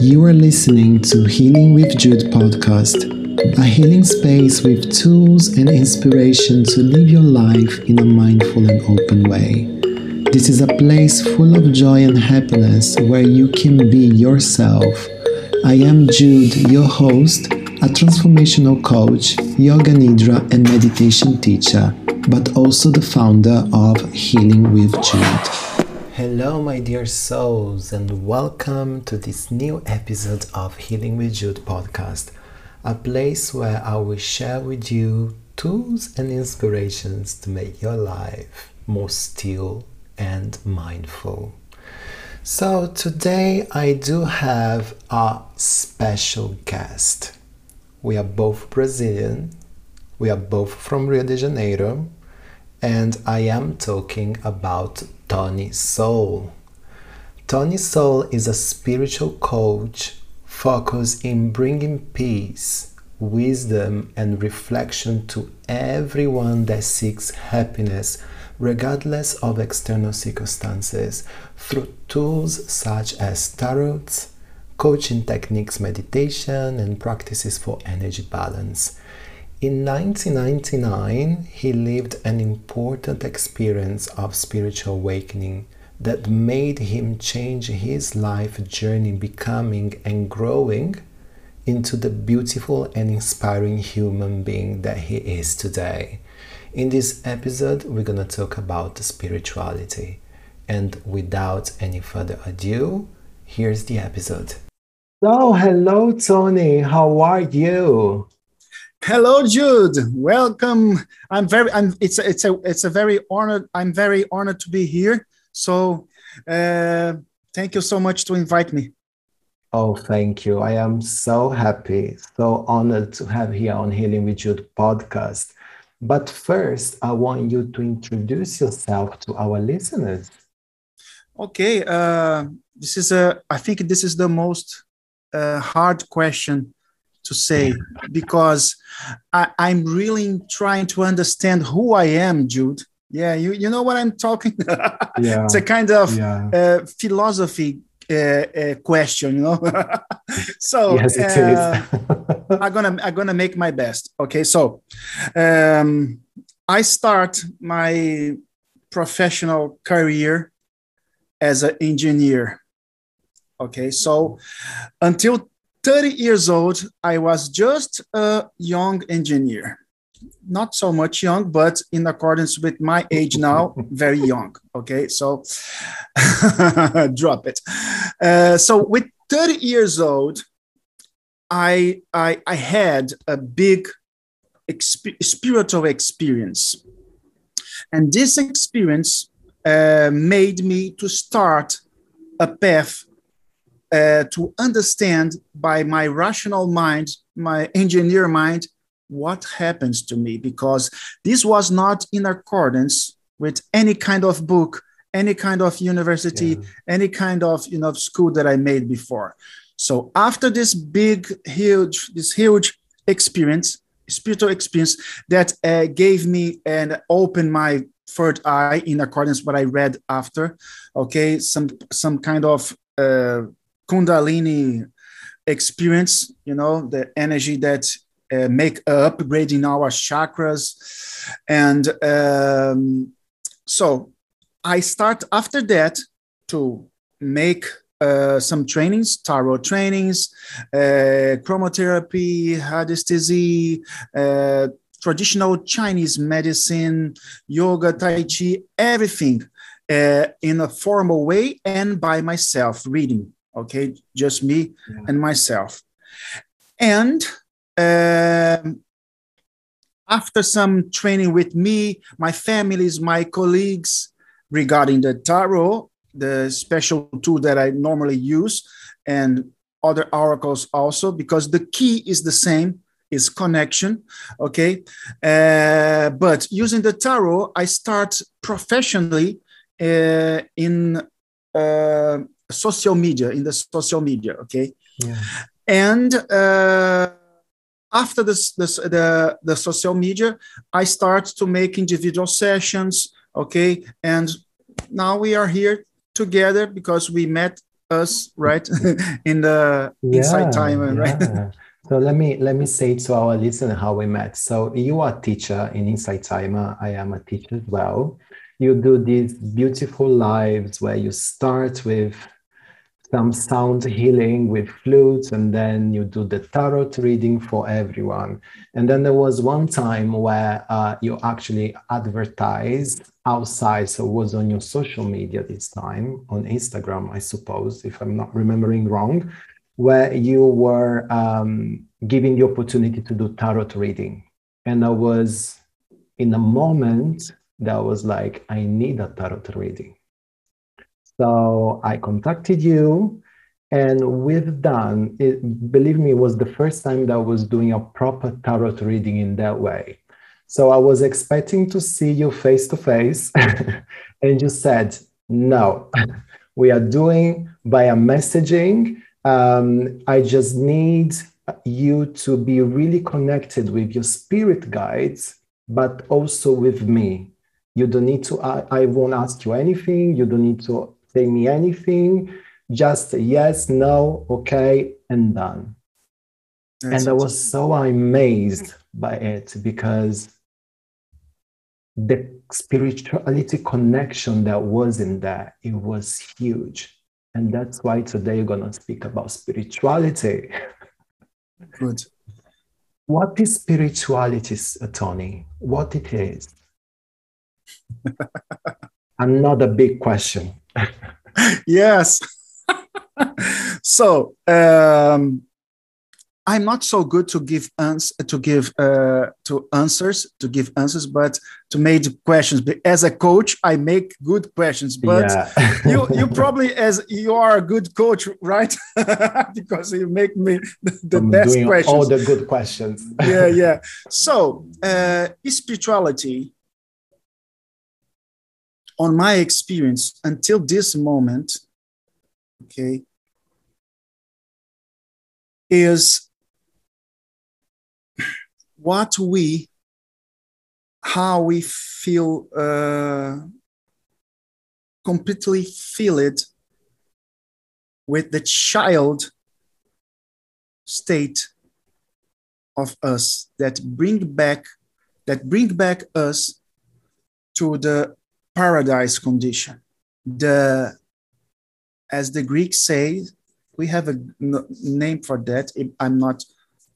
You are listening to Healing with Jude podcast, a healing space with tools and inspiration to live your life in a mindful and open way. This is a place full of joy and happiness where you can be yourself. I am Jude, your host, a transformational coach, yoga nidra, and meditation teacher, but also the founder of Healing with Jude. Hello, my dear souls, and welcome to this new episode of Healing with Jude podcast, a place where I will share with you tools and inspirations to make your life more still and mindful. So, today I do have a special guest. We are both Brazilian, we are both from Rio de Janeiro, and I am talking about Tony Soul. Tony Soul is a spiritual coach focused in bringing peace, wisdom, and reflection to everyone that seeks happiness, regardless of external circumstances, through tools such as tarot, coaching techniques, meditation, and practices for energy balance. In 1999, he lived an important experience of spiritual awakening that made him change his life journey, becoming and growing into the beautiful and inspiring human being that he is today. In this episode, we're going to talk about spirituality. And without any further ado, here's the episode. So, hello, Tony. How are you? Hello, Jude. Welcome. I'm very. I'm. It's a. It's a. It's a very honored. I'm very honored to be here. So, uh, thank you so much to invite me. Oh, thank you. I am so happy, so honored to have here on Healing with Jude podcast. But first, I want you to introduce yourself to our listeners. Okay. Uh, this is a. I think this is the most uh, hard question to say because I, I'm really trying to understand who I am, Jude. Yeah, you, you know what I'm talking. yeah, it's a kind of yeah. uh, philosophy uh, uh, question, you know. so yes, it uh, is. I'm gonna I'm gonna make my best. Okay, so um, I start my professional career as an engineer. Okay, so until 30 years old, I was just a young engineer. Not so much young, but in accordance with my age now, very young. Okay, so drop it. Uh, so with 30 years old, I, I, I had a big exp- spiritual experience. And this experience uh, made me to start a path uh, to understand by my rational mind, my engineer mind, what happens to me, because this was not in accordance with any kind of book, any kind of university, yeah. any kind of you know school that I made before. So after this big, huge, this huge experience, spiritual experience that uh, gave me and opened my third eye in accordance what I read after. Okay, some some kind of uh, kundalini experience you know the energy that uh, make uh, upgrading our chakras. And um, so i start after that to make uh, some trainings, tarot trainings, uh, chromotherapy, radiesthesia, uh, traditional Chinese medicine, yoga, tai chi, everything uh, in a formal way and by myself reading okay? Just me yeah. and myself. And um, after some training with me my families my colleagues regarding the tarot the special tool that i normally use and other oracles also because the key is the same is connection okay? Uh, but using the tarot i start professionally uh, in uh, social media in the social media okay yeah. and uh, after this, this the the social media i start to make individual sessions okay and now we are here together because we met us, right? in the yeah, Insight Timer, yeah. right? So let me let me say to our listener how we met. So you are a teacher in Insight Timer. I am a teacher as well. You do these beautiful lives where you start with some sound healing with flutes, and then you do the tarot reading for everyone. And then there was one time where uh, you actually advertised outside, so it was on your social media this time, on Instagram, I suppose, if I'm not remembering wrong, where you were um, giving the opportunity to do tarot reading. And I was in a moment that was like, I need a tarot reading so I contacted you, and we've done it. Believe me, it was the first time that I was doing a proper tarot reading in that way. So I was expecting to see you face to face, and you said, No, we are doing via messaging. Um, I just need you to be really connected with your spirit guides, but also with me. You don't need to, I, I won't ask you anything. You don't need to say me anything, just yes, no, okay, and done. That's and I was so amazed by it because the spirituality connection that was in there, it was huge. And that's why today you're going to speak about spirituality. Good. What is spirituality, Tony? What it is? Another big question. yes. so um, I'm not so good to give ans- to give uh, to answers to give answers, but to make questions. But as a coach, I make good questions. But yeah. you you probably as you are a good coach, right? because you make me the, I'm best doing questions. All the good questions. yeah, yeah. So uh, spirituality on my experience until this moment, okay, is what we, how we feel, uh, completely feel it with the child state of us that bring back that bring back us to the paradise condition. The, as the Greeks say, we have a name for that. I'm not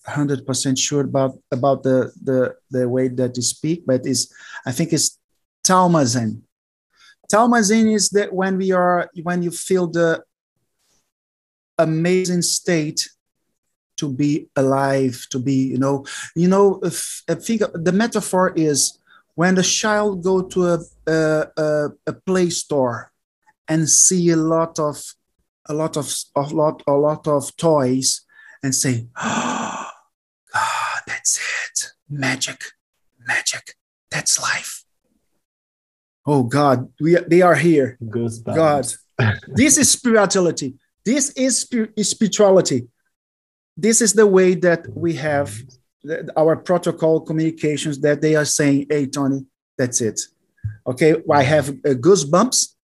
100% sure about, about the, the, the way that you speak, but is I think it's thaumazein. thaumazein is that when we are, when you feel the amazing state to be alive, to be, you know, you know, if, I think the metaphor is when the child go to a, a, a, play store and see a lot of a lot of a lot a lot of toys and say oh god that's it. Magic magic. That's life. Oh god we they are here. Goosebumps. god this is spirituality. This is spirituality. This is the way that we have our protocol communications that they are saying, hey, Tony, that's it. Okay, I have uh, goosebumps.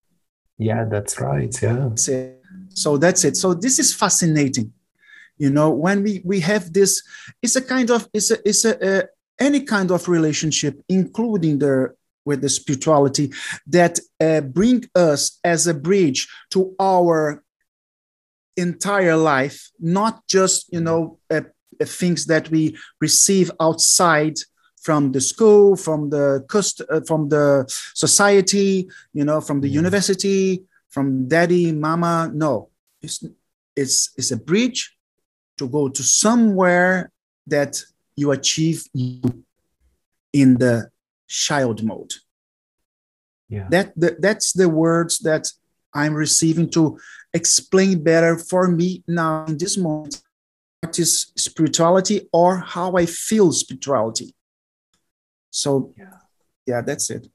Yeah, that's right. Yeah. That's so that's it. So this is fascinating. You know, when we we have this, it's a kind of it's a it's a, uh, any kind of relationship, including the with the spirituality that uh, bring us as a bridge to our entire life, not just you know uh, things that we receive outside from the school, from the cost, uh, from the society, you know, from the yeah. university, from daddy, mama. No, it's, it's, it's a bridge to go to somewhere that you achieve in the child mode. Yeah. That, that that's the words that I'm receiving to explain better for me now in this moment practice spirituality or how I feel spirituality. So, yeah, yeah that's it.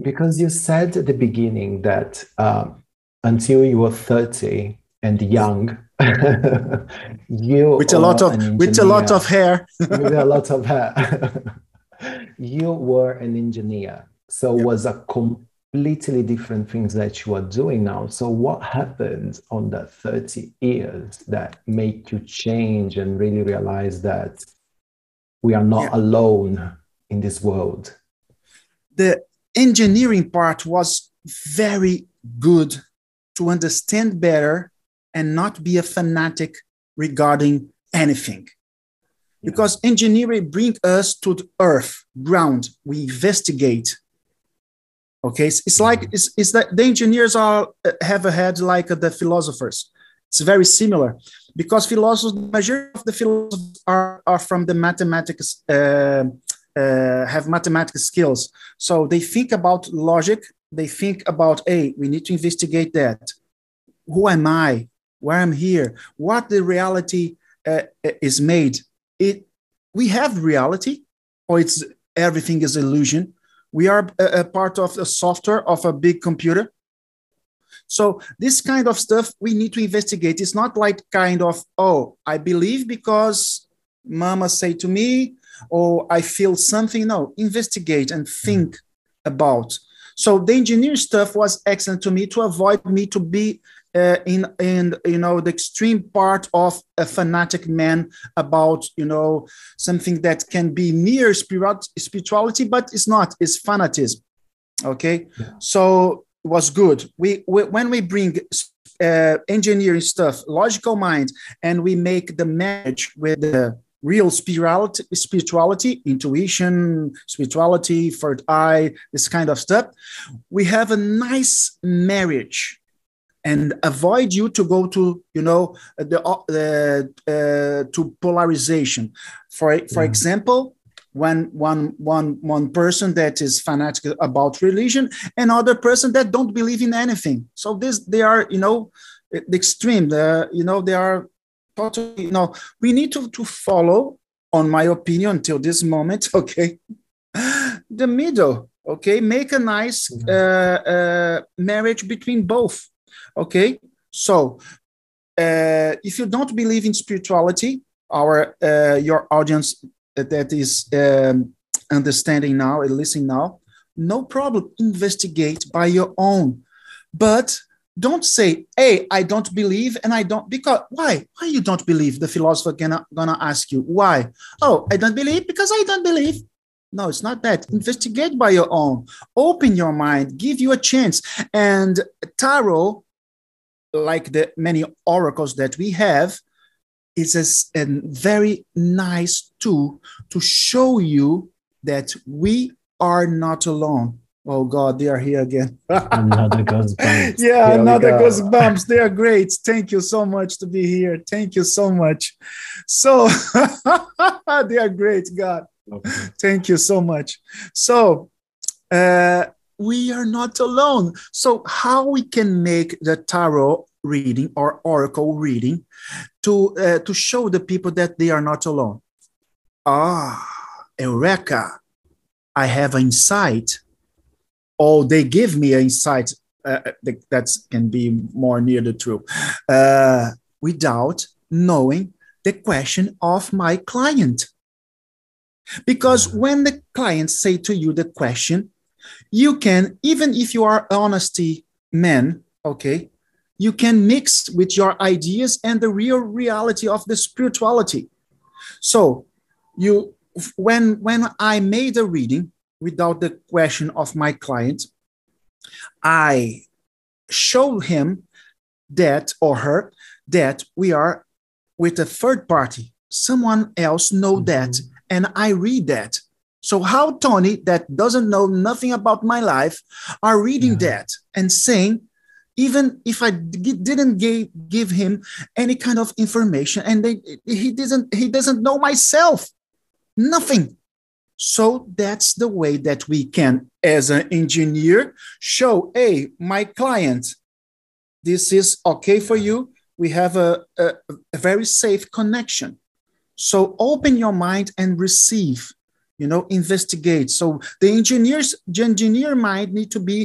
Because you said at the beginning that um, until you were 30 and young, you with a lot of with a lot of hair, with a lot of hair, you were an engineer. So yeah. was a com- completely different things that you are doing now. So, what happened on that 30 years that make you change and really realize that we are not yeah. alone in this world? The engineering part was very good to understand better and not be a fanatic regarding anything. Yeah. Because engineering brings us to the earth, ground. We investigate, Okay, it's, it's like mm-hmm. it's, it's that the engineers are uh, have a head like the philosophers. It's very similar because philosophers, the majority of the philosophers are, are from the mathematics, uh, uh, have mathematical skills. So they think about logic. They think about, hey, we need to investigate that. Who am I? Where I'm here? What the reality uh, is made? It we have reality, or it's everything is illusion we are a, a part of the software of a big computer. So this kind of stuff we need to investigate. It's not like kind of, oh, I believe because mama say to me, or I feel something. No, investigate and think hmm. about. So the engineer stuff was excellent to me to avoid me to be uh, in in you know the extreme part of a fanatic man about you know something that can be near spirituality but it's not it's fanatism okay yeah. so it was good we, we when we bring uh, engineering stuff logical mind and we make the match with the real spirituality, spirituality, intuition, spirituality, third eye, this kind of stuff. We have a nice marriage and avoid you to go to you know the uh, uh, to polarization. For for yeah. example when one one one person that is fanatic about religion and other person that don't believe in anything. So this they are you know the extreme the you know they are totally you know we need to to follow on my opinion until this moment okay? The middle okay? Make a nice uh, uh, marriage between both Okay, so uh, if you don't believe in spirituality, our uh, your audience that is um, understanding now and listening now, no problem. Investigate by your own, but don't say, "Hey, I don't believe," and I don't because why? Why you don't believe? The philosopher gonna gonna ask you why. Oh, I don't believe because I don't believe. No, it's not that. Investigate by your own. Open your mind. Give you a chance. And tarot like the many oracles that we have, is a, a very nice tool to show you that we are not alone. Oh God, they are here again. another goosebumps. Yeah, here another goosebumps. They are great. Thank you so much to be here. Thank you so much. So they are great, God. Okay. Thank you so much. So uh, we are not alone. So, how we can make the tarot reading or oracle reading to uh, to show the people that they are not alone? Ah, eureka! I have insight. Oh, they give me an insight uh, uh that can be more near the truth uh, without knowing the question of my client. Because when the clients say to you the question, you can even if you are honesty man okay you can mix with your ideas and the real reality of the spirituality. So you when when i made a reading without the question of my client i show him that or her that we are with a third party. Someone else know mm-hmm. that and i read that so how Tony, that doesn't know nothing about my life, are reading yeah. that and saying, even if I didn't give, give him any kind of information, and they, he doesn't he doesn't know myself, nothing. So that's the way that we can, as an engineer, show, hey, my client, this is okay for you. We have a, a, a very safe connection. So open your mind and receive you know investigate. So the engineers the engineer might need to be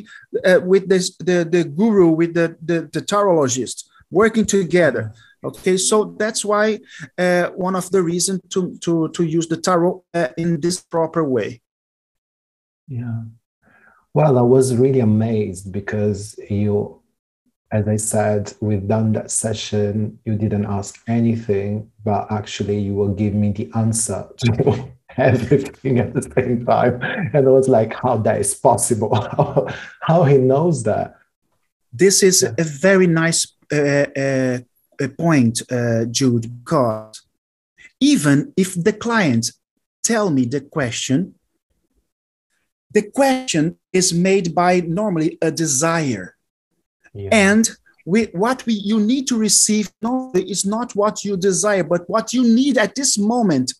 uh, with this the, the guru with the, the the tarologist working together. Okay so that's why uh, one of the reasons to to to use the tarot uh, in this proper way. Yeah. Well, I was really amazed because you, as I said, we've done that session. You didn't ask anything, but actually, you will give me the answer. to everything at the same time. And I was like, how that is possible? how, how he knows that. This is a very nice uh, uh, point, uh, Jude, because even if the client tell me the question, the question is made by normally a desire. Yeah. And we, what we, you need to receive is not what you desire, but what you need at this moment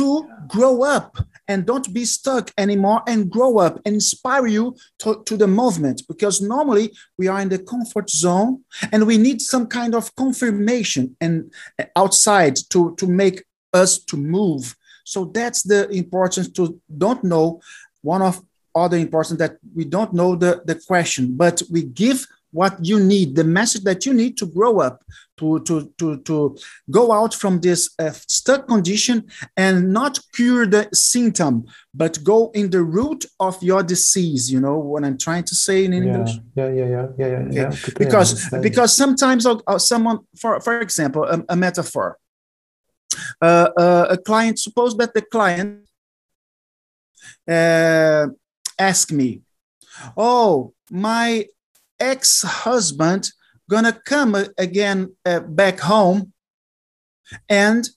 to grow up and don't be stuck anymore and grow up and inspire you to, to the movement. Because normally we are in the comfort zone and we need some kind of confirmation and uh, outside to, to make us to move. So that's the importance to don't know one of other important that we don't know the, the question but we give what you need, the message that you need to grow up, to, to, to, to go out from this uh, stuck condition and not cure the symptom, but go in the root of your disease. You know what I'm trying to say in English? Yeah, yeah, yeah, yeah, yeah. Okay. yeah because because sometimes uh, someone, for for example, a, a metaphor. Uh, uh, a client, suppose that the client uh, ask me, "Oh, my ex-husband gonna come again uh, back home and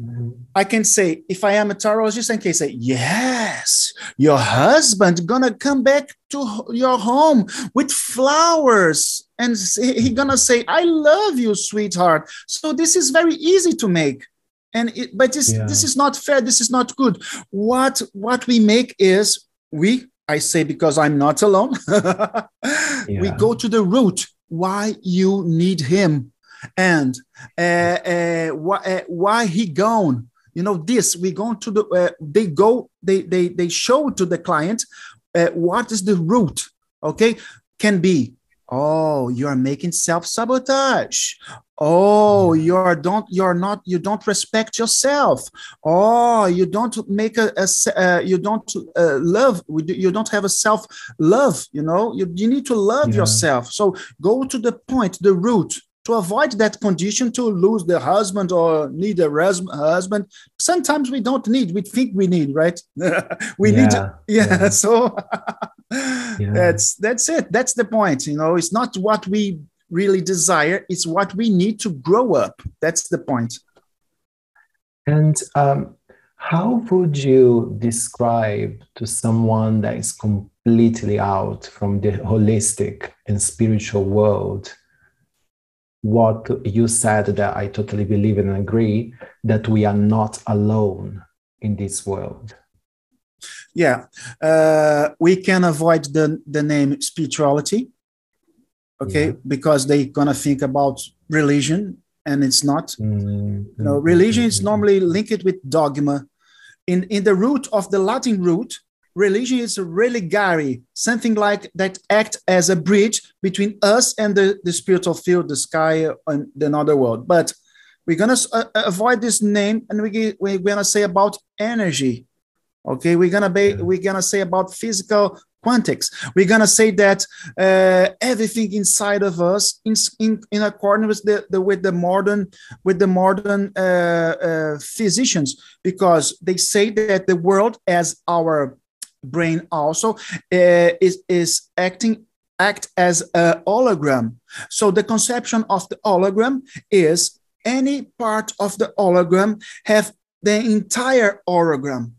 mm-hmm. I can say, if I am a tarologist, I can say, yes, your husband gonna come back to your home with flowers, and he gonna say, "I love you, sweetheart." So this is very easy to make, and it, but this yeah. this is not fair. This is not good. What what we make is we I say because I'm not alone. yeah. We go to the root why you need him and uh, uh, why, uh, why he gone. You know this. We go to the. Uh, they go. They they they show to the client uh, what is the root. Okay, can be Oh, you are making self-sabotage. Oh, mm. you're don't you're not you don't respect yourself. Oh, you don't make a, a uh, you don't uh, love you don't have a self love. You know you, you need to love yeah. yourself. So go to the point, the root to avoid that condition to lose the husband or need a husband sometimes we don't need we think we need right we yeah, need yeah, yeah. so yeah. that's that's it that's the point you know it's not what we really desire it's what we need to grow up. That's the point. And um, how would you describe to someone that is completely out from the holistic and spiritual world what you said that I totally believe and agree that we are not alone in this world. Yeah, uh, we can avoid the, the name spirituality, okay, yeah. because they're gonna think about religion and it's not. Mm-hmm. No, religion is normally linked with dogma. In, in the root of the Latin root, religion is religare, something like that act as a bridge between us and the, the spiritual field, the sky, and the another world. But we're gonna uh, avoid this name, and we we're gonna say about energy. Okay, we're gonna be we're gonna say about physical quantics. We're gonna say that uh, everything inside of us, in in, in accordance with the, the with the modern with the modern uh, uh, physicians, because they say that the world as our brain also uh, is, is acting act as a hologram. So the conception of the hologram is any part of the hologram have the entire hologram.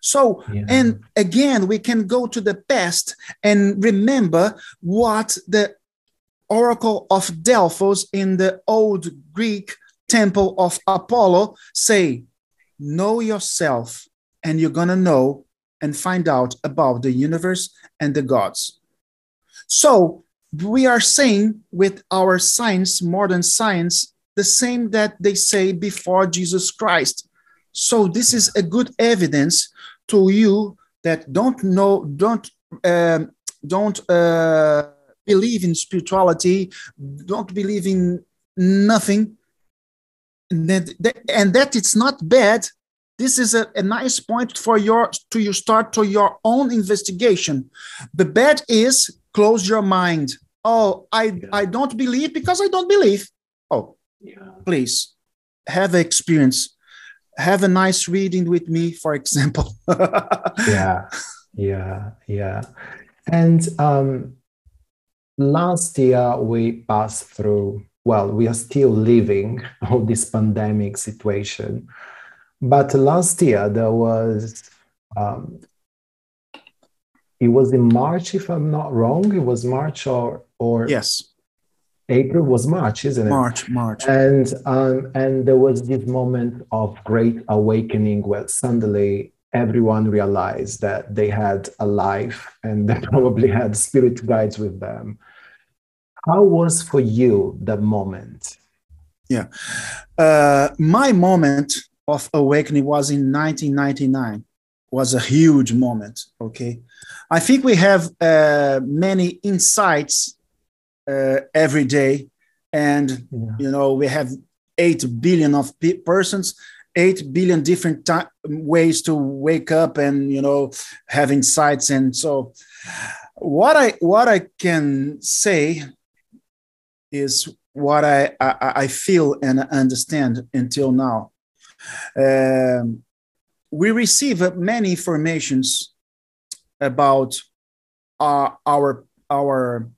So, yeah. and again, we can go to the past and remember what the Oracle of Delphos in the old Greek temple of Apollo say, know yourself and you're going to know and find out about the universe and the gods. So we are saying with our science, modern science, the same that they say before Jesus Christ. So this is a good evidence to you that don't know, don't um, don't uh, believe in spirituality, don't believe in nothing, and that, and that it's not bad this is a, a nice point for your to you start to your own investigation the bad is close your mind oh i yeah. i don't believe because i don't believe oh yeah. please have an experience have a nice reading with me for example. Yeah yeah yeah. And um last year we passed through well we are still living all this pandemic situation. But last year there was um, it was in march if i'm not wrong. It was march or or yes april was march isn't it? March march. And um, and there was this moment of great awakening where suddenly everyone realized that they had a life and they probably had spirit guides with them. How was for you the moment? Yeah. Uh, my moment of awakening was in 1999 was a huge moment okay? I think we have uh, many insights uh, every day. And yeah. you know we have 8 billion of pe- persons 8 billion different ways to wake up and you know have insights. And so what i what i can say is what i i, I feel and understand until now. Um, we receive many informations about our, our our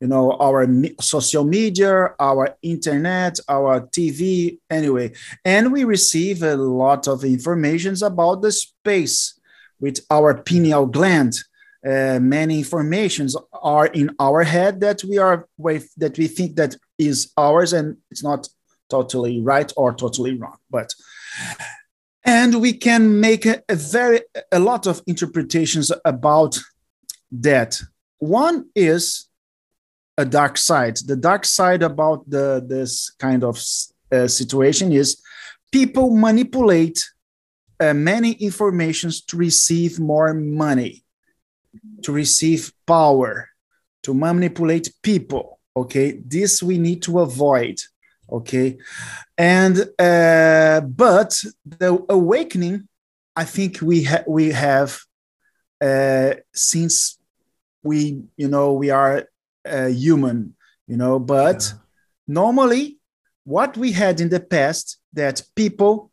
you know our social media our internet our tv anyway. And we receive a lot of informations about the space with our pineal gland. Uh, many informations are in our head that we are with that we think that is ours and it's not totally right or totally wrong but and we can make a, a very a lot of interpretations about that. One is a dark side. The dark side about the this kind of uh, situation is people manipulate uh, many informations to receive more money to receive power to manipulate people okay? This we need to avoid okay? And uh, but the awakening i think we ha- we have uh, since we you know we are uh, human you know but yeah. normally what we had in the past that people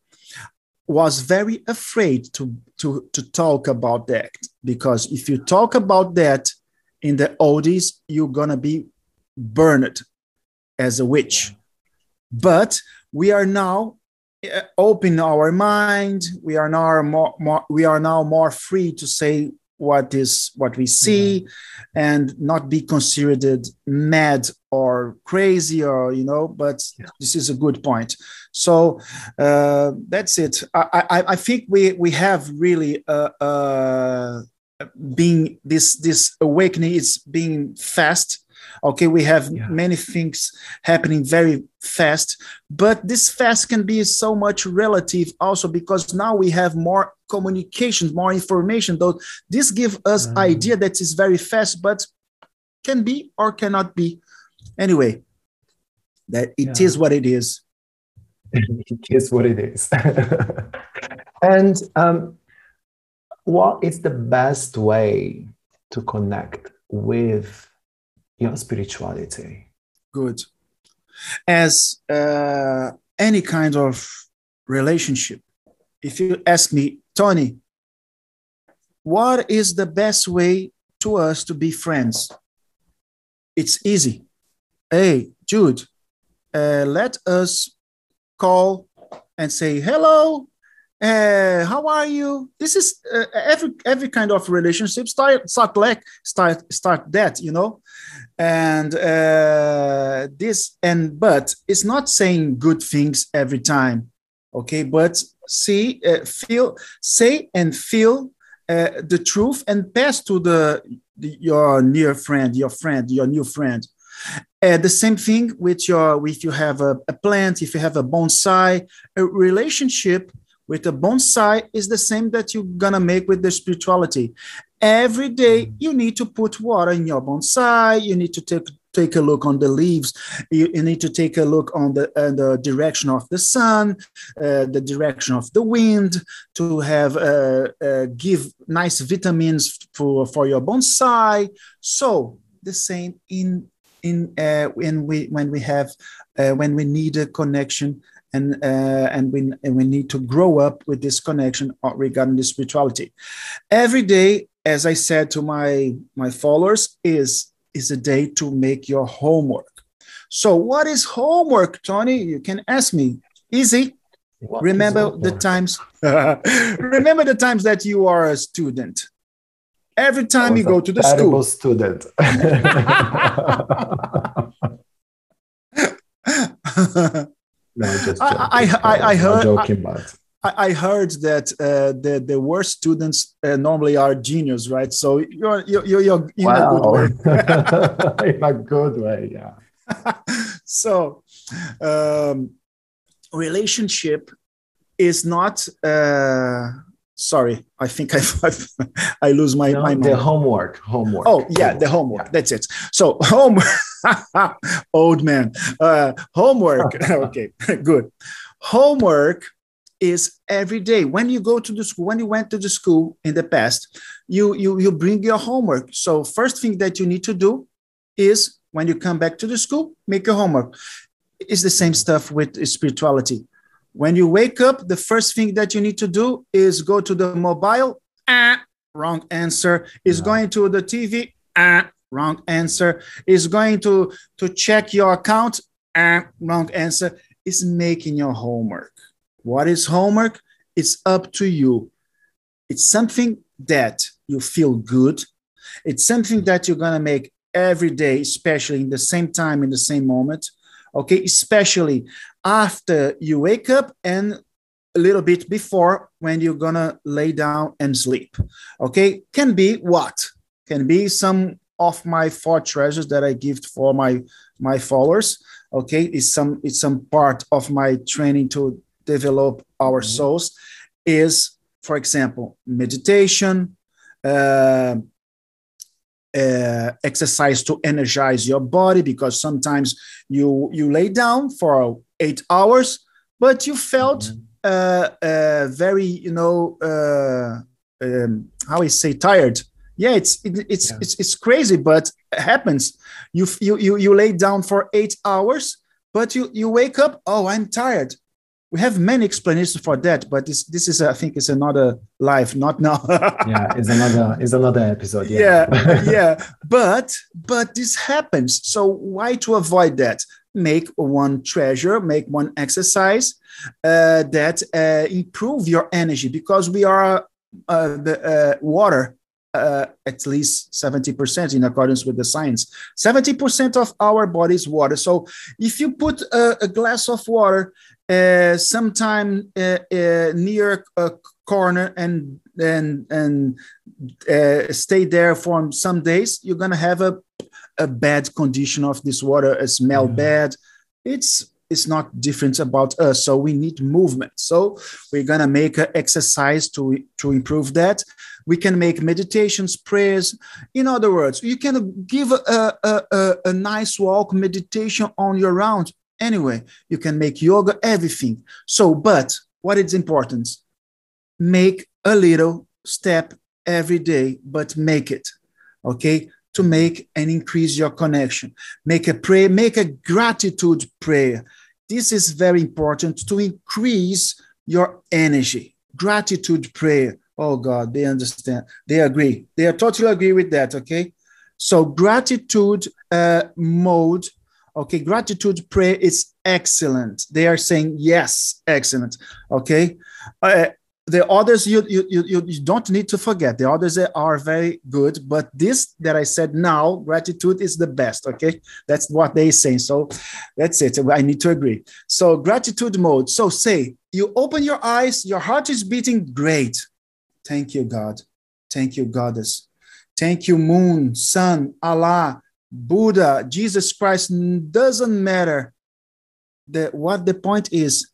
was very afraid to to to talk about that because if you talk about that in the oldies you're gonna be burned as a witch. But we are now uh, open our mind. We are now more, more we are now more free to say what is what we see and not be considered mad or crazy or you know but yeah. this is a good point so uh, that's it I, I, I think we we have really uh, uh, being this this awakening is being fast okay we have yeah. many things happening very fast but this fast can be so much relative also because now we have more communication more information though this give us mm. idea that is very fast but can be or cannot be anyway that it yeah. is what it is it is what it is and um, what is the best way to connect with your spirituality? Good. As uh, any kind of relationship, if you ask me, Tony, what is the best way to us to be friends? It's easy. Hey, Jude, uh, let us call and say, hello, uh, how are you this is uh, every every kind of relationship start start like start start that you know and uh, this and but it's not saying good things every time okay but see uh, feel say and feel uh, the truth and pass to the, the, your near friend your friend your new friend uh, the same thing with your if you have a, a plant if you have a bonsai a relationship with a bonsai is the same that you're gonna make with the spirituality every day mm. you need to put water in your bonsai you need to take take a look on the leaves. You, you need to take a look on the, uh, the direction of the sun, uh, the direction of the wind, to have uh, uh, give nice vitamins for, for your bonsai. So the same in in uh, when we when we have when we need a connection and uh, and we and we need to grow up with this connection regarding the spirituality. Every day, as I said to my my followers, is is a day to make your homework. So, what is homework, Tony? You can ask me. Easy. What remember the times. remember the times that you are a student. Every time you go to the school. student. no, just I, I, I, I heard. joking, but I, heard that uh, the the worst students uh, normally are genius, right? So you're you're you're, you're in wow. a good way. in a good way, yeah. so, um, relationship is not. Uh, sorry, I think I I lose my no, my the homework. Homework. Oh yeah, homework. the homework. Yeah. That's it. So homework. old man. Uh, homework. okay, good. Homework is every day. When you go to the school when you went to the school in the past you you you bring your homework. So first thing that you need to do is when you come back to the school make your homework. It's the same stuff with spirituality. When you wake up the first thing that you need to do is go to the mobile. Ah, wrong answer. Is going to the tv ah, wrong answer. Is going to to check your account. Ah, wrong answer. Is making your homework what is homework? It's up to you. It's something that you feel good. It's something that you're going to make every day, especially in the same time, in the same moment. Okay, especially after you wake up and a little bit before when you're gonna lay down and sleep. Okay, can be what? Can be some of my four treasures that I give for my my followers. Okay, it's some it's some part of my training to develop our mm-hmm. souls is, for example, meditation, uh, uh, exercise to energize your body because sometimes you you lay down for eight hours, but you felt mm-hmm. uh, uh very you know uh, um, how I say tired. Yeah, it's it, it's, yeah. it's it's crazy, but it happens. You you you you lay down for eight hours, but you you wake up. Oh, I'm tired we have many explanations for that but this this is i think is another life not now. Yeah it's another it's another episode yeah. Yeah, yeah. But but this happens. So why to avoid that? Make one treasure make one exercise uh, that uh, improve your energy because we are uh, the uh, water uh, at least 70% in accordance with the science 70% of our body is water so if you put a, a glass of water uh, sometime uh, uh, near a corner and and and uh, stay there for some days, you're gonna have a a bad condition of this water, a smell mm-hmm. bad. It's it's not different about us. So we need movement. So we're gonna make an exercise to to improve that. We can make meditations, prayers. In other words, you can give a, a, a, a nice walk meditation on your round Anyway, you can make yoga, everything. So, but what is important? Make a little step every day, but make it. Okay. To make and increase your connection. Make a prayer, make a gratitude prayer. This is very important to increase your energy. Gratitude prayer. Oh God, they understand. They agree. They are totally agree with that. Okay. So gratitude uh, mode Okay, gratitude prayer is excellent. They are saying yes, excellent. Okay, uh, the others you, you you you don't need to forget. The others are very good, but this that I said now, gratitude is the best. Okay, that's what they say. So that's it. I need to agree. So gratitude mode. So say you open your eyes, your heart is beating. Great. Thank you, God. Thank you, Goddess. Thank you, Moon, Sun, Allah, Buddha, Jesus Christ, doesn't matter. The, what the point is,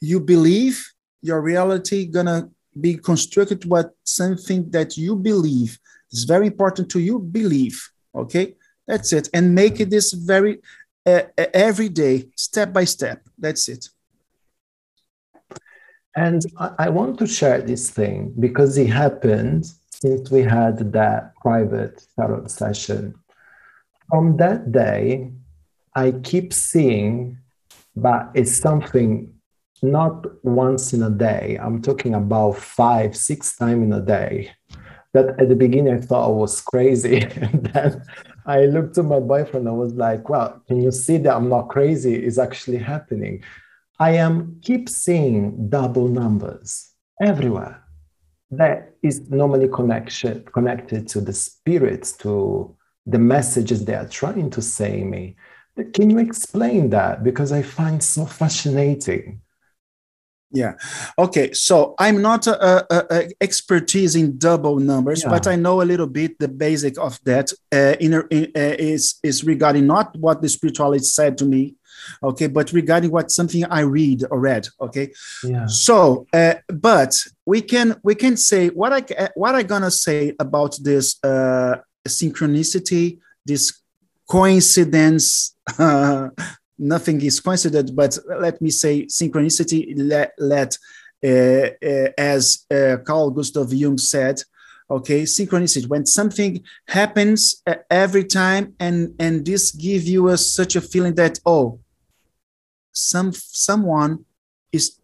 you believe your reality gonna be constructed with something that you believe. It's very important to you believe. Okay, That's it. And make it this very uh, every day, step by step. That's it. And I, I want to share this thing because it happened since we had that private tarot session. From that day, I keep seeing, but it's something not once in a day. I'm talking about five, six times in a day. That at the beginning I thought I was crazy. and then I looked to my boyfriend. I was like, well, can you see that I'm not crazy? It's actually happening. I am keep seeing double numbers everywhere. That is normally connection connected to the spirits, to the messages they are trying to say me. Can you explain that? Because I find so fascinating. Yeah. Okay. So I'm not a, a, a expertise in double numbers, yeah. but I know a little bit the basic of that. Uh, in, in, uh, is is regarding not what the spirituality said to me, okay, but regarding what something I read or read. Okay. Yeah. So, uh, but we can we can say what I what I gonna say about this uh, synchronicity, this coincidence. Nothing is coincident, but let me say synchronicity let, let uh, uh, as uh, Carl Gustav Jung said, okay, synchronicity, when something happens uh, every time and, and this give you a, such a feeling that, oh, some someone is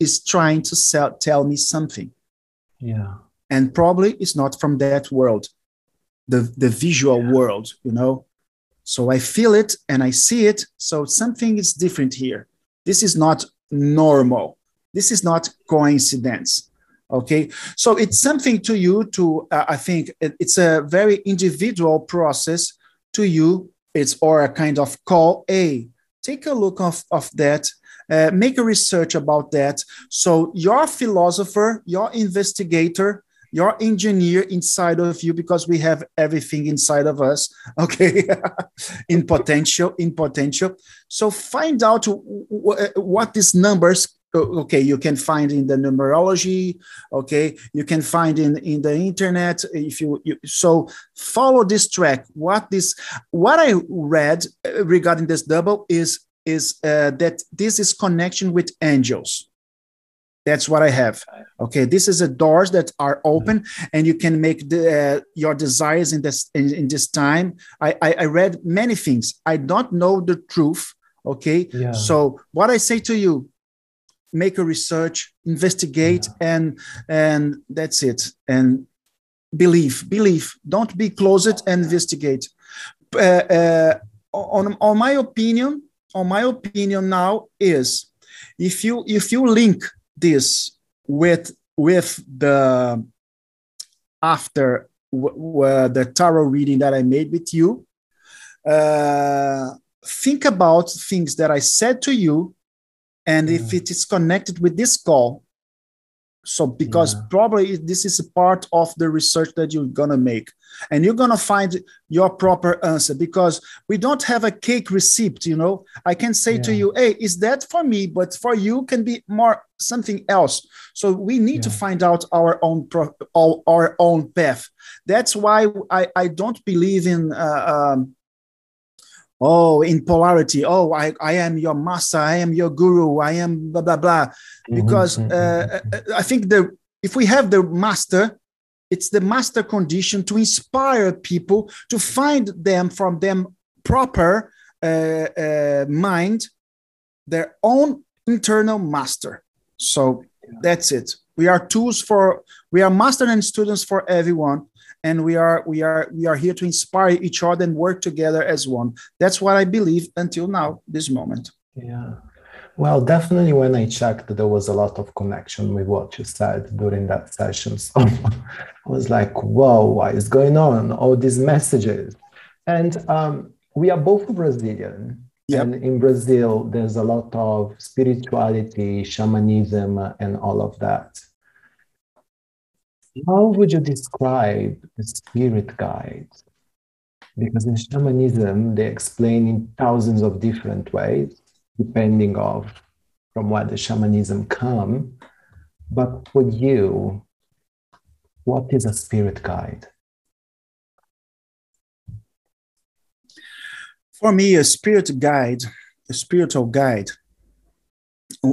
is trying to sell, tell me something. Yeah. And probably it's not from that world, the, the visual yeah. world, you know, so I feel it and I see it. So something is different here. This is not normal. This is not coincidence. Okay. So it's something to you to, uh, I think it's a very individual process to you. It's or a kind of call. A take a look of, of that. Uh, make a research about that. So your philosopher, your investigator, your engineer inside of you because we have everything inside of us okay? In potential in potential. So find out what these numbers okay you can find in the numerology okay? You can find in in the internet if you, you, so follow this track. What this what i read uh, regarding this double is is uh, that this is connection with angels that's what I have. Okay, this is a doors that are open, and you can make the, uh, your desires in this in, in this time. I, I, I read many things. I don't know the truth. Okay, yeah. so what I say to you, make a research, investigate, yeah. and and that's it. And believe, believe. Don't be closet and investigate. Uh, uh, on on my opinion, on my opinion now is if you if you link this with with the after w- the tarot reading that I made with you. Uh, think about things that I said to you, and if it is connected with this call, so because yeah. probably this is a part of the research that you're gonna make, and you're gonna find your proper answer because we don't have a cake receipt. You know, I can say yeah. to you, "Hey, is that for me?" But for you, can be more something else. So we need yeah. to find out our own pro- our, our own path. That's why I I don't believe in. Uh, um, oh in polarity. Oh I, I am your master. I am your guru. I am blah blah blah. Mm-hmm, because mm-hmm. uh, uh, i think the if we have the master it's the master condition to inspire people to find them from them proper uh, uh, mind their own internal master. So that's it. We are tools for we are master and students for everyone and we are we are we are here to inspire each other and work together as one. That's what i believe until now this moment. Yeah. Well definitely when i checked there was a lot of connection with what you said during that session. So i was like whoa what is going on? All these messages. And um, we are both brazilian. Yep. And in Brazil, there's a lot of spirituality, shamanism, and all of that. How would you describe the spirit guides? Because in shamanism, they explain in thousands of different ways, depending of from where the shamanism come. But for you, what is a spirit guide? For me, a spirit guide, a spiritual guide.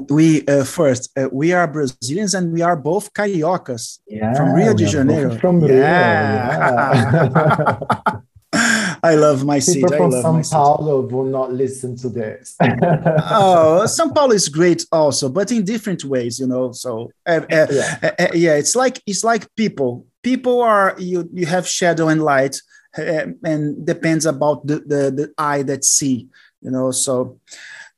We uh, first, uh, we are Brazilians and we are both cariocas Yeah, from Rio de Janeiro. From Rio, Yeah. yeah. I love my city. People I from São. Paulo will not listen to this. oh, São Paulo is great also, but in different ways, you know. So uh, uh, Yeah. uh, uh, yeah, it's like it's like people. People are you you have shadow and light, and depends about the, the the eye that see, you know. So,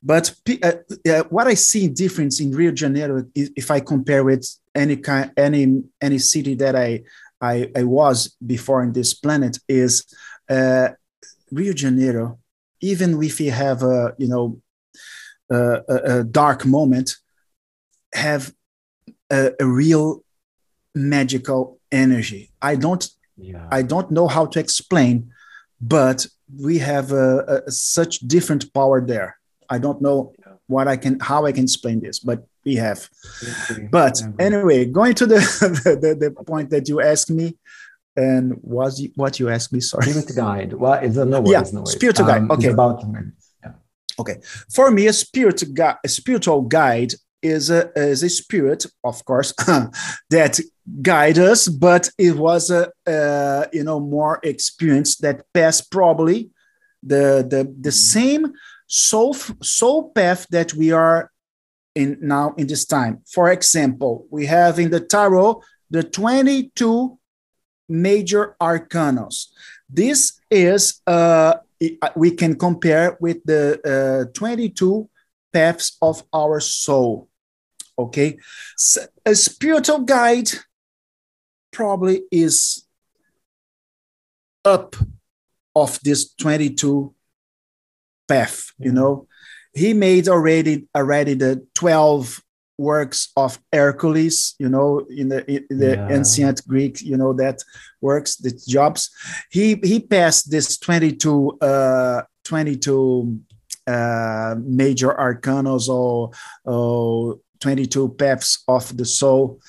but uh, uh, what I see difference in Rio de Janeiro, if I compare with any kind any any city that I I, I was before in this planet, is uh, Rio de Janeiro. Even if you have a you know uh, a, a dark moment have a, a real magical energy i don't yeah. i don't know how to explain but we have a, a, such different power there i don't know what i can how i can explain this but we have but anyway going to the the, the point that you asked me and was you, what you asked me sorry Spirit guide. Well, it's a no worries, Yeah, no worries. spiritual guide, Um, okay. about yeah. Okay. For me a spirit gu- a spiritual guide is a is a spirit of course that guide us but it was a uh, you know more experience that passed probably the the the same soul soul path that we are in now in this time for example we have in the tarot the 22 major arcanos this is uh we can compare with the uh, 22 paths of our soul. Okay. a spiritual guide probably is up of this 22 path, you know. He made already already the 12 works of Hercules, you know, in the in the Yeah. ancient Greek, you know, that works, the jobs he he passed this 22 uh 22 uh major arcanos or, or 22 paths of the soul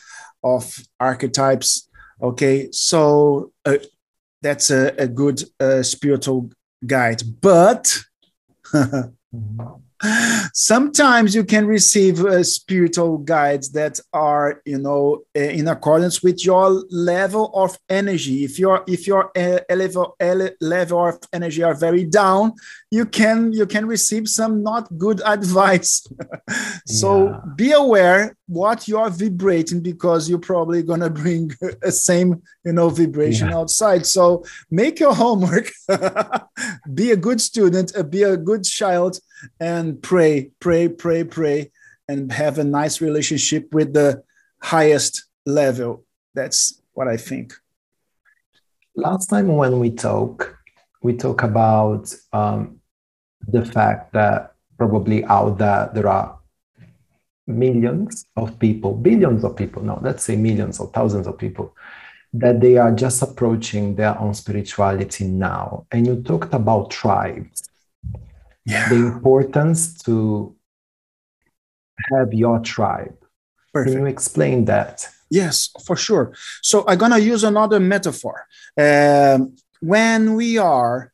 of archetypes okay so uh, that's a, a good uh, spiritual guide but 哈哈嗯 sometimes you can receive uh, spiritual guides that are you know uh, in accordance with your level of energy if your if your uh, level ele- level of energy are very down you can you can receive some not good advice so Yeah. be aware what you're vibrating because you're probably going to bring a same you know vibration Yeah. outside so make your homework be a good student uh, be a good child and pray pray pray pray and have a nice relationship with the highest level. That's what i think. Last time when we talk, we talk about um, the fact that probably out there there are millions of people, billions of people, no, let's say millions or thousands of people, that they are just approaching their own spirituality now. And you talked about tribes, yeah the importance to have your tribe. Can you explain that? Yes, for sure. So I'm gonna use another metaphor. Um, when we are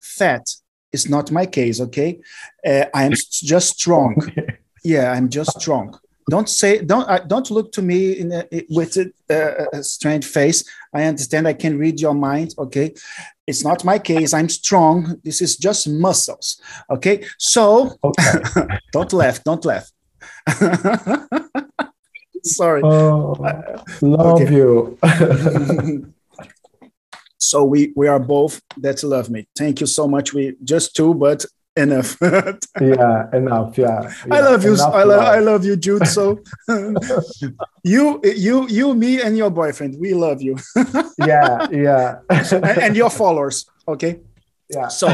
fat, it's not my case. Okay, uh, I'm just strong. Yeah, I'm just strong. Don't say, don't, uh, don't look to me in a, with a, uh, a strange face. I understand. I can read your mind. Okay, it's not my case. I'm strong. This is just muscles. Okay, so Okay. don't laugh. Don't laugh. Sorry. Oh, love Okay. you. so we we are both that love me thank you so much we just two but enough yeah, enough. Yeah, i love you i love i love. you jude so you you you me and your boyfriend we love you Yeah, yeah, and, and your followers okay yeah. so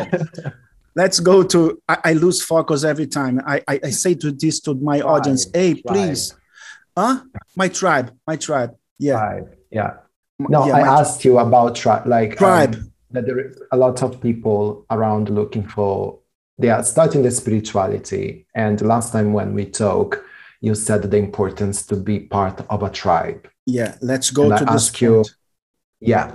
let's go to I, I lose focus every time I, I i say to this to my Tribe, audience hey tribe. please huh my tribe my tribe yeah Tribe. Yeah. No, yeah, I asked you about tribe. Like tribe um, that there is a lot of people around looking for. They are starting the spirituality, and last time when we talked, you said the importance to be part of a tribe. yeah let's go And I to this ask you- point. Yeah,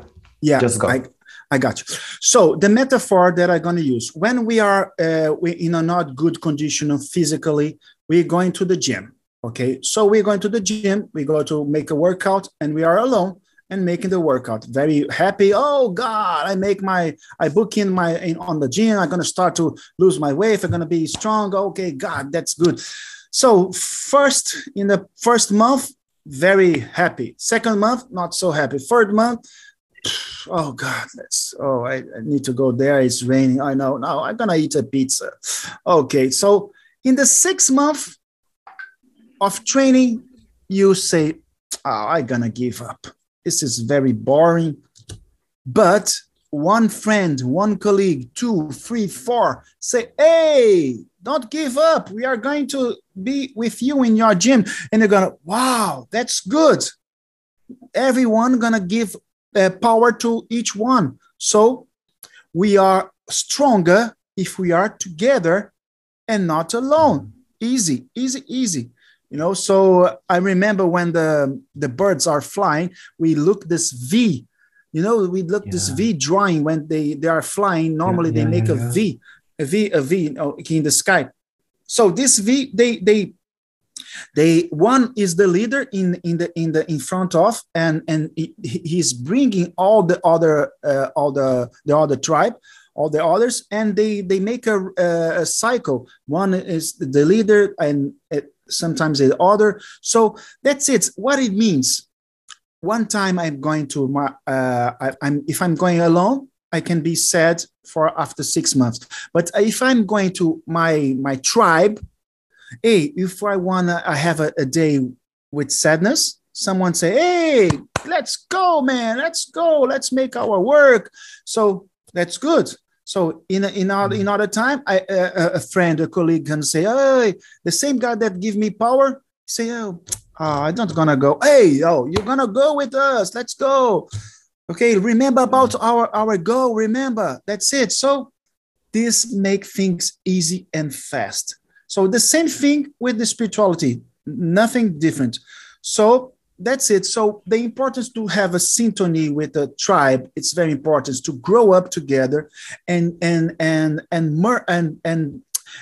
yeah Just go. I, I got you. So the metaphor that I'm going to use when we are uh, we in a not good condition physically, we're going to the gym. Okay, so we're going to the gym. We go to make a workout, and we are alone and making the workout. Very happy. Oh God, I make my I book in my in, on the gym. I'm going to start to lose my weight. I'm going to be strong. Okay, God, that's good. So first in the first month, very happy. Second month, not so happy. Third month oh god let's oh I, I, need to go there it's raining i know now i'm gonna eat a pizza okay so in the sixth month of training you say ah, oh i'm gonna give up this is very boring but one friend one colleague two three four say hey don't give up we are going to be with you in your gym and they're gonna wow that's good everyone gonna give uh, power to each one. So we are stronger if we are together and not alone. Easy, easy, easy. You know, so I remember when the the birds are flying, we look this V. You know, we look yeah. this V drawing when they they are flying. Normally yeah, yeah, they make a V, a V, a V in the sky. So this V, they they they one is the leader in in the in the in front of and and he, he's bringing all the other uh, all the the other tribe all the others and they they make a, a cycle one is the leader and it, sometimes the other. So that's it. What it means one time i'm going to my uh, I, i'm if i'm going alone i can be sad for after six months. But if i'm going to my my tribe hey, if I wanna I have a, a day with sadness, someone say, hey, let's go, man, let's go, let's make our work. So that's good. So in in other in other time, I, uh, a friend, a colleague can say, "Hey, the same guy that give me power, say, oh, oh, I'm not gonna go. Hey, oh, you're gonna go with us. Let's go. Okay, remember about our our goal. Remember, that's it. So this make things easy and fast. So the same thing with the spirituality, nothing different. So that's it. So the importance to have a syntony with the tribe, it's very important to grow up together and and and and mer- and and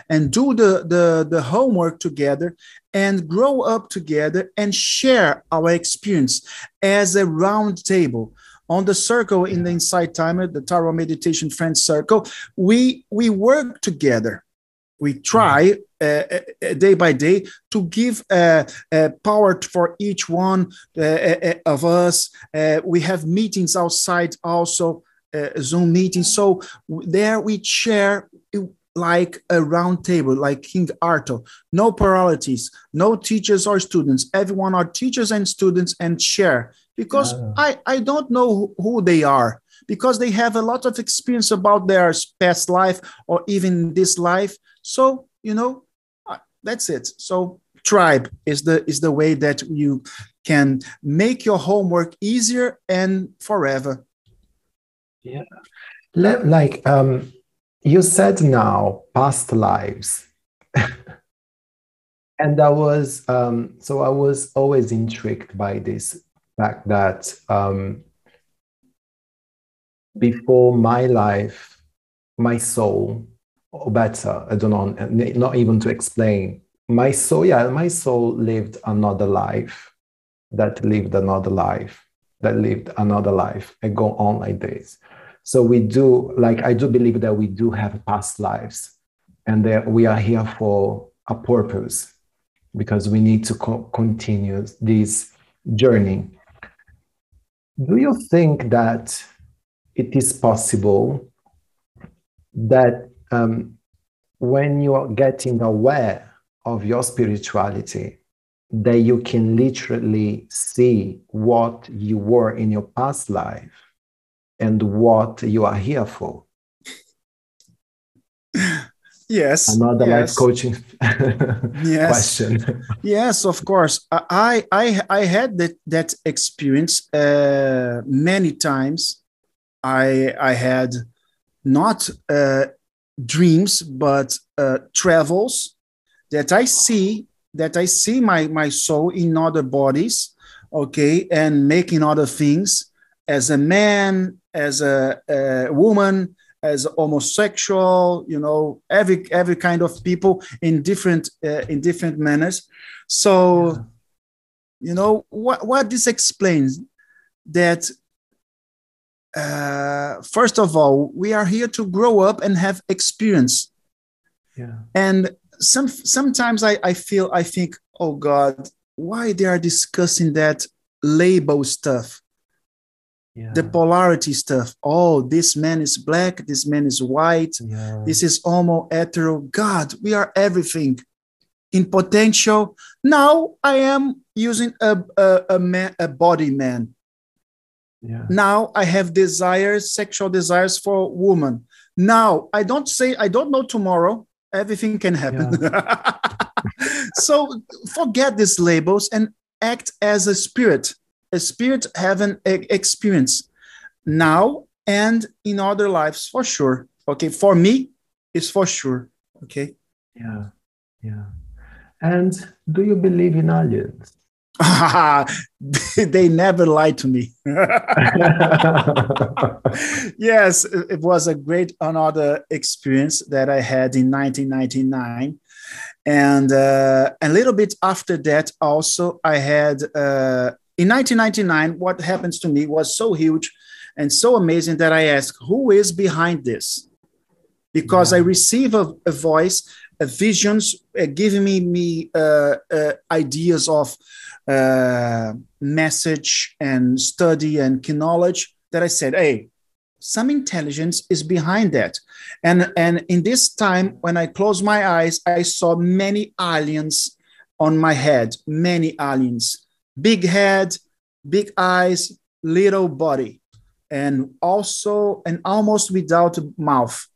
and do the, the the homework together and grow up together and share our experience as a round table on the circle in the Insight Timer, the Tarot Meditation Friends Circle, we we work together we try uh, uh, uh, day by day to give uh, uh power for each one uh, of us. we have meetings outside also, Zoom meetings. So there we share like a round table, like King Arthur. No pluralities, no teachers or students. Everyone are teachers and students and share because I, I don't know who they are because they have a lot of experience about their past life or even this life so, you know, uh, that's it. So tribe is the is the way that you can make your homework easier and forever. Yeah. Like um you said now past lives. and I was um so I was always intrigued by this fact that um before my life, my soul or better, I don't know, not even to explain. My soul, yeah, my soul lived another life that lived another life that lived another life and go on like this. So we do, like, I do believe that we do have past lives and that we are here for a purpose because we need to co- continue this journey. Do you think that it is possible that um, when you are getting aware of your spirituality, that you can literally see what you were in your past life and what you are here for. Yes. Another yes. life coaching yes. question. yes, of course. I I I had that that experience uh, many times. I I had not uh, dreams, but uh, travels that I see that I see my my soul in other bodies, okay, and making other things as a man, as a, a woman, as homosexual, you know, every every kind of people in different uh, in different manners. So, yeah. you know, what what this explains that uh, first of all, we are here to grow up and have experience. Yeah. And some sometimes I, I feel I think, oh God, why they are discussing that label stuff? Yeah. The polarity stuff. Oh, this man is black, this man is white, yeah. this is homo hetero. God, we are everything in potential. Now I am using a, a, a, man, a body man yeah. Now I have desires, sexual desires for woman. Now I don't say I don't know tomorrow. Everything can happen. Yeah. so forget these labels and act as a spirit, a spirit having experience now and in other lives for sure. Okay, for me, it's for sure. Okay. Yeah, yeah. And do you believe in aliens? they never lied to me. yes, it was a great another experience that I had in 1999. And uh, a little bit after that, also, I had uh, in 1999, what happens to me was so huge and so amazing that I asked, Who is behind this? Because yeah. I receive a, a voice, a visions, uh, giving me, me uh, uh, ideas of uh, message and study and knowledge that I said, hey, some intelligence is behind that. And, and in this time, when I closed my eyes, I saw many aliens on my head, many aliens, big head, big eyes, little body, and also, and almost without mouth.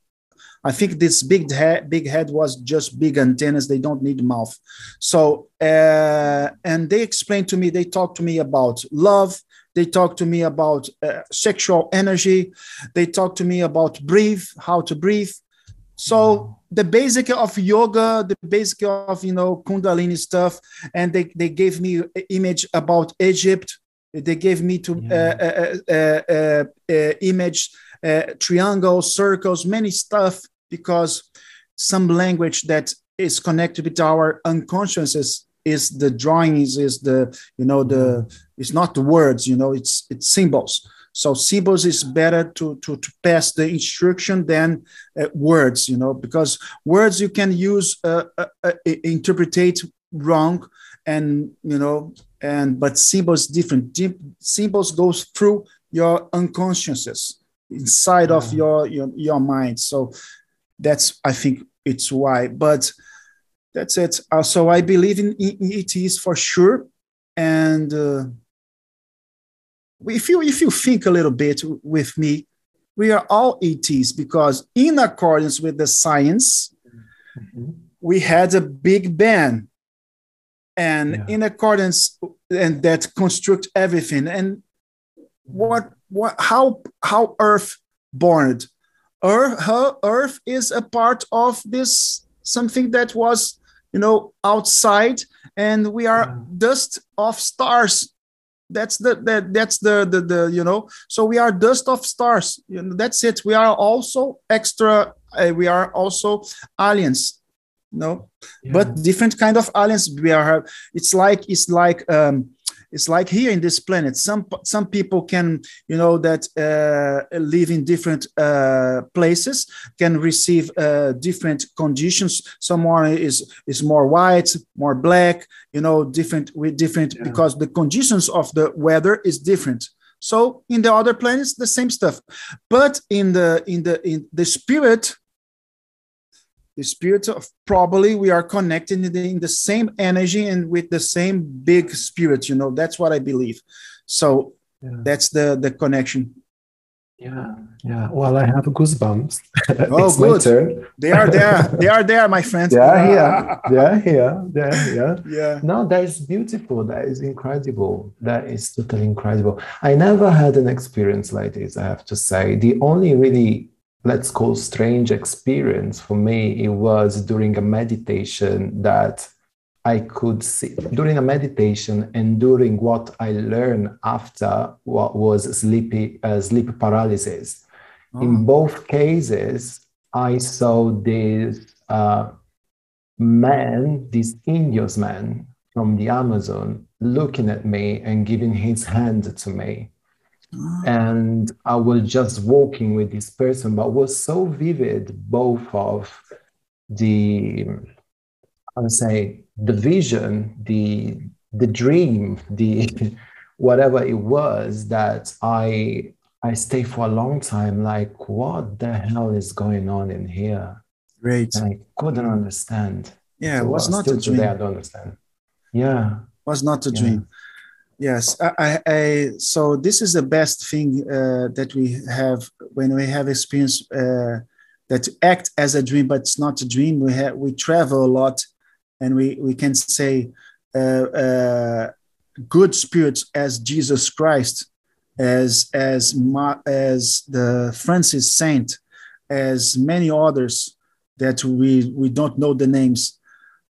I think this big head, big head was just big antennas. They don't need mouth. So, uh, and they explained to me, they talked to me about love. They talked to me about uh, sexual energy. They talked to me about breathe, how to breathe. So the basic of yoga, the basic of you know Kundalini stuff, and they, they gave me image about Egypt. They gave me to yeah. uh, uh, uh, uh image uh, triangles, circles, many stuff because some language that is connected with our unconscious is the drawings is the you know the it's not the words you know it's it's symbols. So symbols is better to to, to pass the instruction than uh, words you know because words you can use uh, uh, uh interpretate wrong and you know and but symbols different. Deep, symbols goes through your unconscious inside yeah. of your, your your mind. So that's i think it's why but that's it. Uh, so i believe in ets for sure. And uh, if you if you think a little bit with me we are all ets because in accordance with the science mm-hmm. we had a big bang. And yeah. in accordance and that construct everything. And what what how how earth born earth, her earth is a part of this something that was you know outside and we are yeah. dust of stars that's the, the that's the, the the you know so we are dust of stars you know, that's it we are also extra uh, we are also aliens no yeah. but different kind of aliens we are it's like it's like um it's like here in this planet some some people can you know that uh, live in different uh, places can receive uh, different conditions. Someone is is more white more black you know different with different yeah. because the conditions of the weather is different. So in the other planets the same stuff. But in the in the in the spirit the spirit of probably we are connected in the, in the, same energy and with the same big spirit you know that's what i believe. So yeah. that's the the connection. Yeah yeah. Well i have goosebumps. Oh good. they are there. They are there my friends. Yeah yeah yeah yeah yeah yeah yeah. No that is beautiful. That is incredible. That is totally incredible. I never had an experience like this i have to say. The only really let's call strange experience for me it was during a meditation that I could see during a meditation and during what I learned after what was sleepy uh, sleep paralysis. Oh. In both cases, I saw this uh, man, this Indios man from the Amazon, looking at me and giving his hand to me. And I was just walking with this person, but was so vivid, both of the I would say the vision, the the dream, the whatever it was that I I stayed for a long time like what the hell is going on in here? Great. And I couldn't understand. Yeah, so it was not a dream. Today I don't understand. Yeah. Was not a dream. Yes, I, I, so this is the best thing uh, that we have when we have experience uh, that act as a dream, but it's not a dream. We have we travel a lot and we, we can say uh, uh, good spirits as Jesus Christ, as as as the Francis Saint, as many others that we we don't know the names,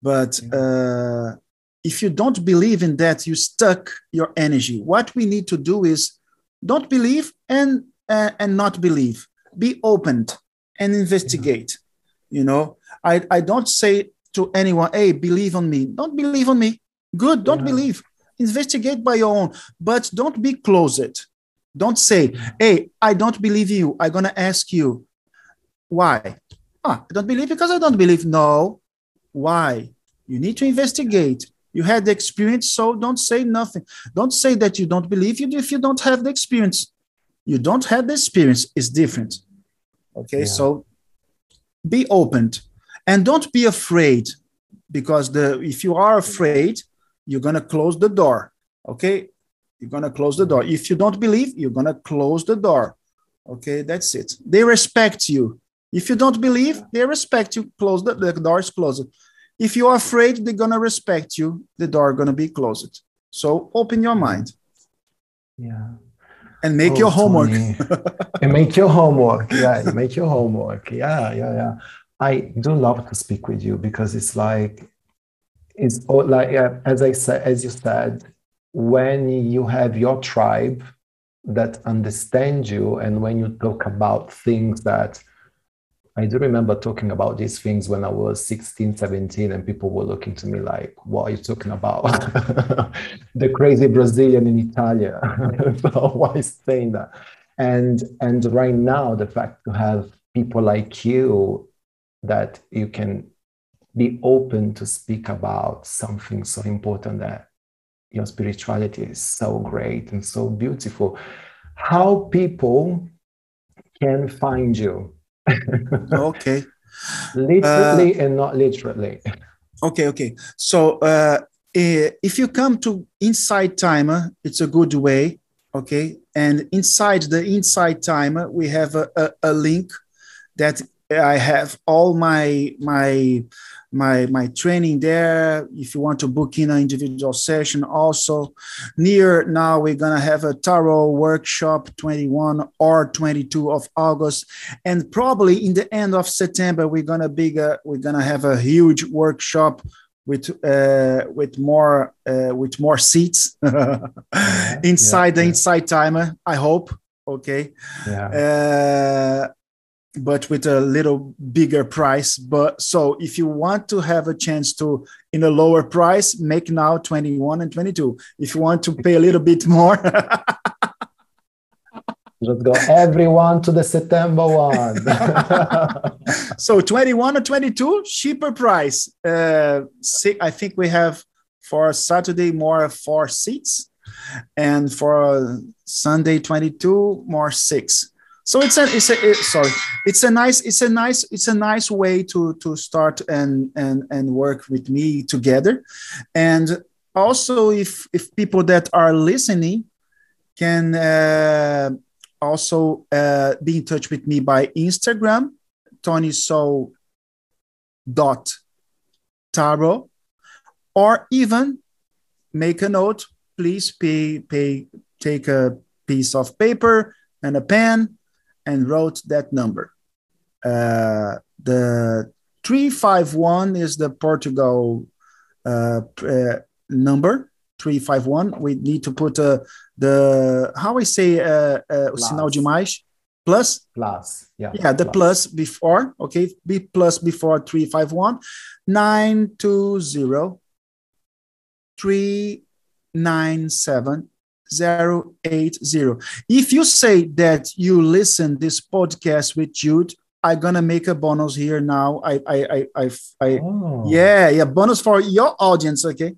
but uh, if you don't believe in that, you stuck your energy. What we need to do is don't believe and uh, and not believe. Be opened and investigate. You know, I I don't say to anyone, hey, believe on me. Don't believe on me. Good, don't yeah. believe. Investigate by your own, but don't be closet. Don't say, hey, I don't believe you. I'm going to ask you, why? Ah, I don't believe because I don't believe. No. Why? You need to investigate. You had the experience, so don't say nothing. Don't say that you don't believe you if you don't have the experience. You don't have the experience, it's different. Okay, yeah. so be open and don't be afraid because the if you are afraid you're to close the door okay you're to close the door if you don't believe you're to close the door okay that's it they respect you if you don't believe they respect you close the, the door is closed if you're afraid they're going to respect you the door going to be closed. So open your mind. Yeah. And make oh, your homework. And make your homework. Yeah make your homework. Yeah yeah yeah. I do love to speak with you because it's like it's all like uh, as I said, as you said, when you have your tribe that understand you, and when you talk about things that I do remember talking about these things when I was 16, 17, and people were looking to me like, What are you talking about? the crazy Brazilian in Italia. why is saying that? And and right now, the fact to have people like you that you can be open to speak about something so important that your spirituality is so great and so beautiful. How people can find you. Okay. literally uh, and not literally. Okay, okay. So uh, if you come to Insight Timer, it's a good way. Okay. And inside the Insight Timer, we have a, a, a link that I have all my my my my training there. If you want to book in an individual session, also near now we're gonna have a tarot workshop 21 or 22 of August, and probably in the end of September we're gonna big we're gonna have a huge workshop with uh, with more uh, with more seats inside yeah, the Insight Timer. I hope. Okay. Yeah. But with a little bigger price. But so if you want to have a chance to in a lower price, make now 21 and 22. If you want to pay a little bit more. Just go everyone to the September one. so 21 or 22, cheaper price. Uh, I think we have for Saturday more four seats, and for Sunday 22 more six so it's a it's a it, sorry. It's a nice it's a nice it's a nice way to to start and and and work with me together. And also if if people that are listening can uh, also uh, be in touch with me by instagram tony so dot taro or even make a note please pay pay take a piece of paper and a pen and wrote that number. Uh, the 351 is the Portugal uh, uh, number 351. We need to put uh, the, how I say, uh, uh, o sinal de mais, plus? Plus, yeah. Yeah, the plus, plus before, okay, B plus before 351, 920 397 080. If you say that you listen this podcast with Jude, I'm gonna make a bonus here now. I I I I, I oh. yeah, yeah, bonus for your audience, okay?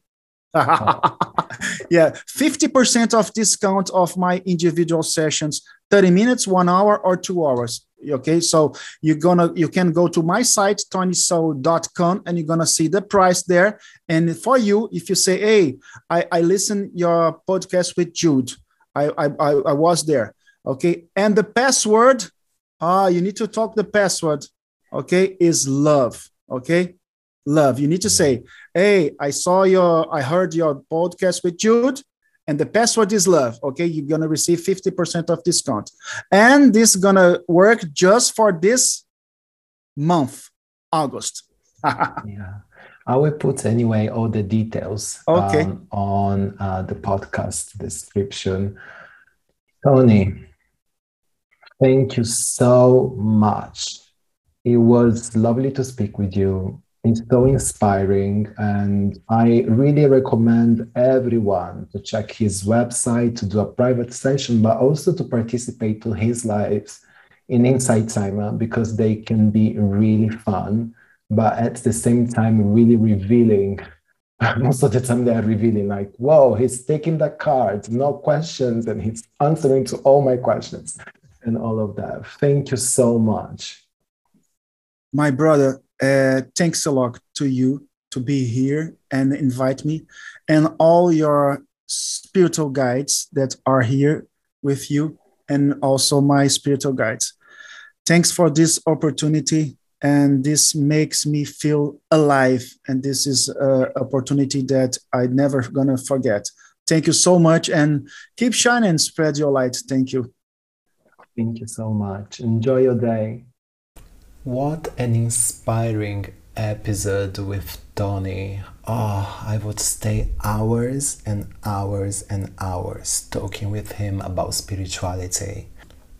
yeah, 50% of discount of my individual sessions, 30 minutes, one hour, or two hours. Okay, so you're gonna you can go to my site, tonysoul.com, and you're gonna see the price there. And for you, if you say, Hey, I, I listen your podcast with Jude, I, I I was there. Okay, and the password, ah, you need to talk the password, okay, is love. Okay, love. You need to say, Hey, I saw your, I heard your podcast with Jude, and the password is love. Okay, you're gonna receive 50% of discount. And this is gonna work just for this month, August. yeah. I will put anyway all the details okay. um, on uh, the podcast description. Tony, thank you so much. It was lovely to speak with you. It's so inspiring, and I really recommend everyone to check his website to do a private session, but also to participate to his lives in Insight Timer because they can be really fun, but at the same time really revealing. Most of the time they are revealing, like, whoa, he's taking the cards, no questions, and he's answering to all my questions and all of that. Thank you so much. My brother, uh, thanks a lot to you to be here and invite me, and all your spiritual guides that are here with you, and also my spiritual guides. Thanks for this opportunity, and this makes me feel alive. And this is an opportunity that I never gonna forget. Thank you so much, and keep shining, spread your light. Thank you. Thank you so much. Enjoy your day. What an inspiring episode with Tony. Oh, ah, I would stay hours and hours and hours talking with him about spirituality.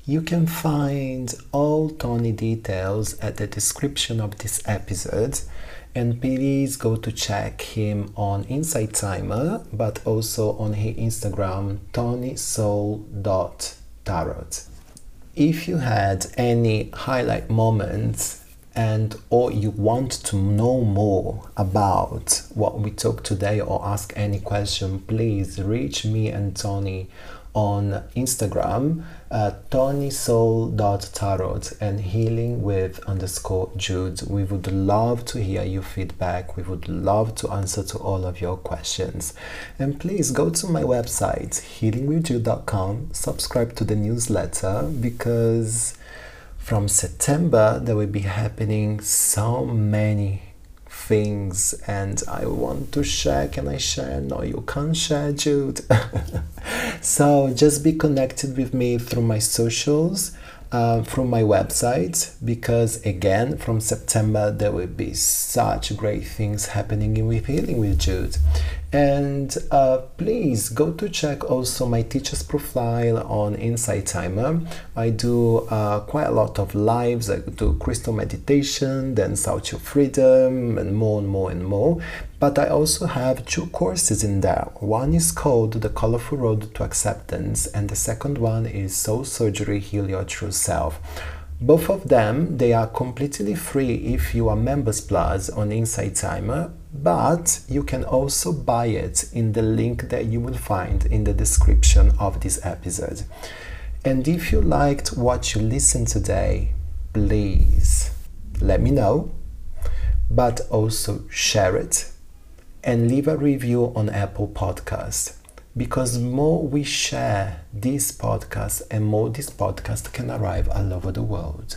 You can find all Tony details at the description of this episode. And please go to check him on Insight Timer, but also on his Instagram, tonysoul.tarot if you had any highlight moments and or you want to know more about what we talked today or ask any question please reach me and tony on Instagram, uh, tonysoul.tarot and healing with underscore Jude. We would love to hear your feedback. We would love to answer to all of your questions. And please go to my website, healingwithjude.com, subscribe to the newsletter because from September there will be happening so many things and I want to share. Can I share? No, you can't share, Jude. so just be connected with me through my socials. Uh, from my website because again from September there will be such great things happening with Healing with Jude and uh, please go to check also my teacher's profile on Insight Timer. I do uh, quite a lot of lives. I do crystal meditation, then South of Freedom, and more and more and more. But I also have two courses in there. One is called The Colorful Road to Acceptance, and the second one is Soul Surgery Heal Your True Self. Both of them, they are completely free if you are Members Plus on Insight Timer but you can also buy it in the link that you will find in the description of this episode. And if you liked what you listened today, please let me know, but also share it and leave a review on Apple Podcast because more we share this podcast and more this podcast can arrive all over the world.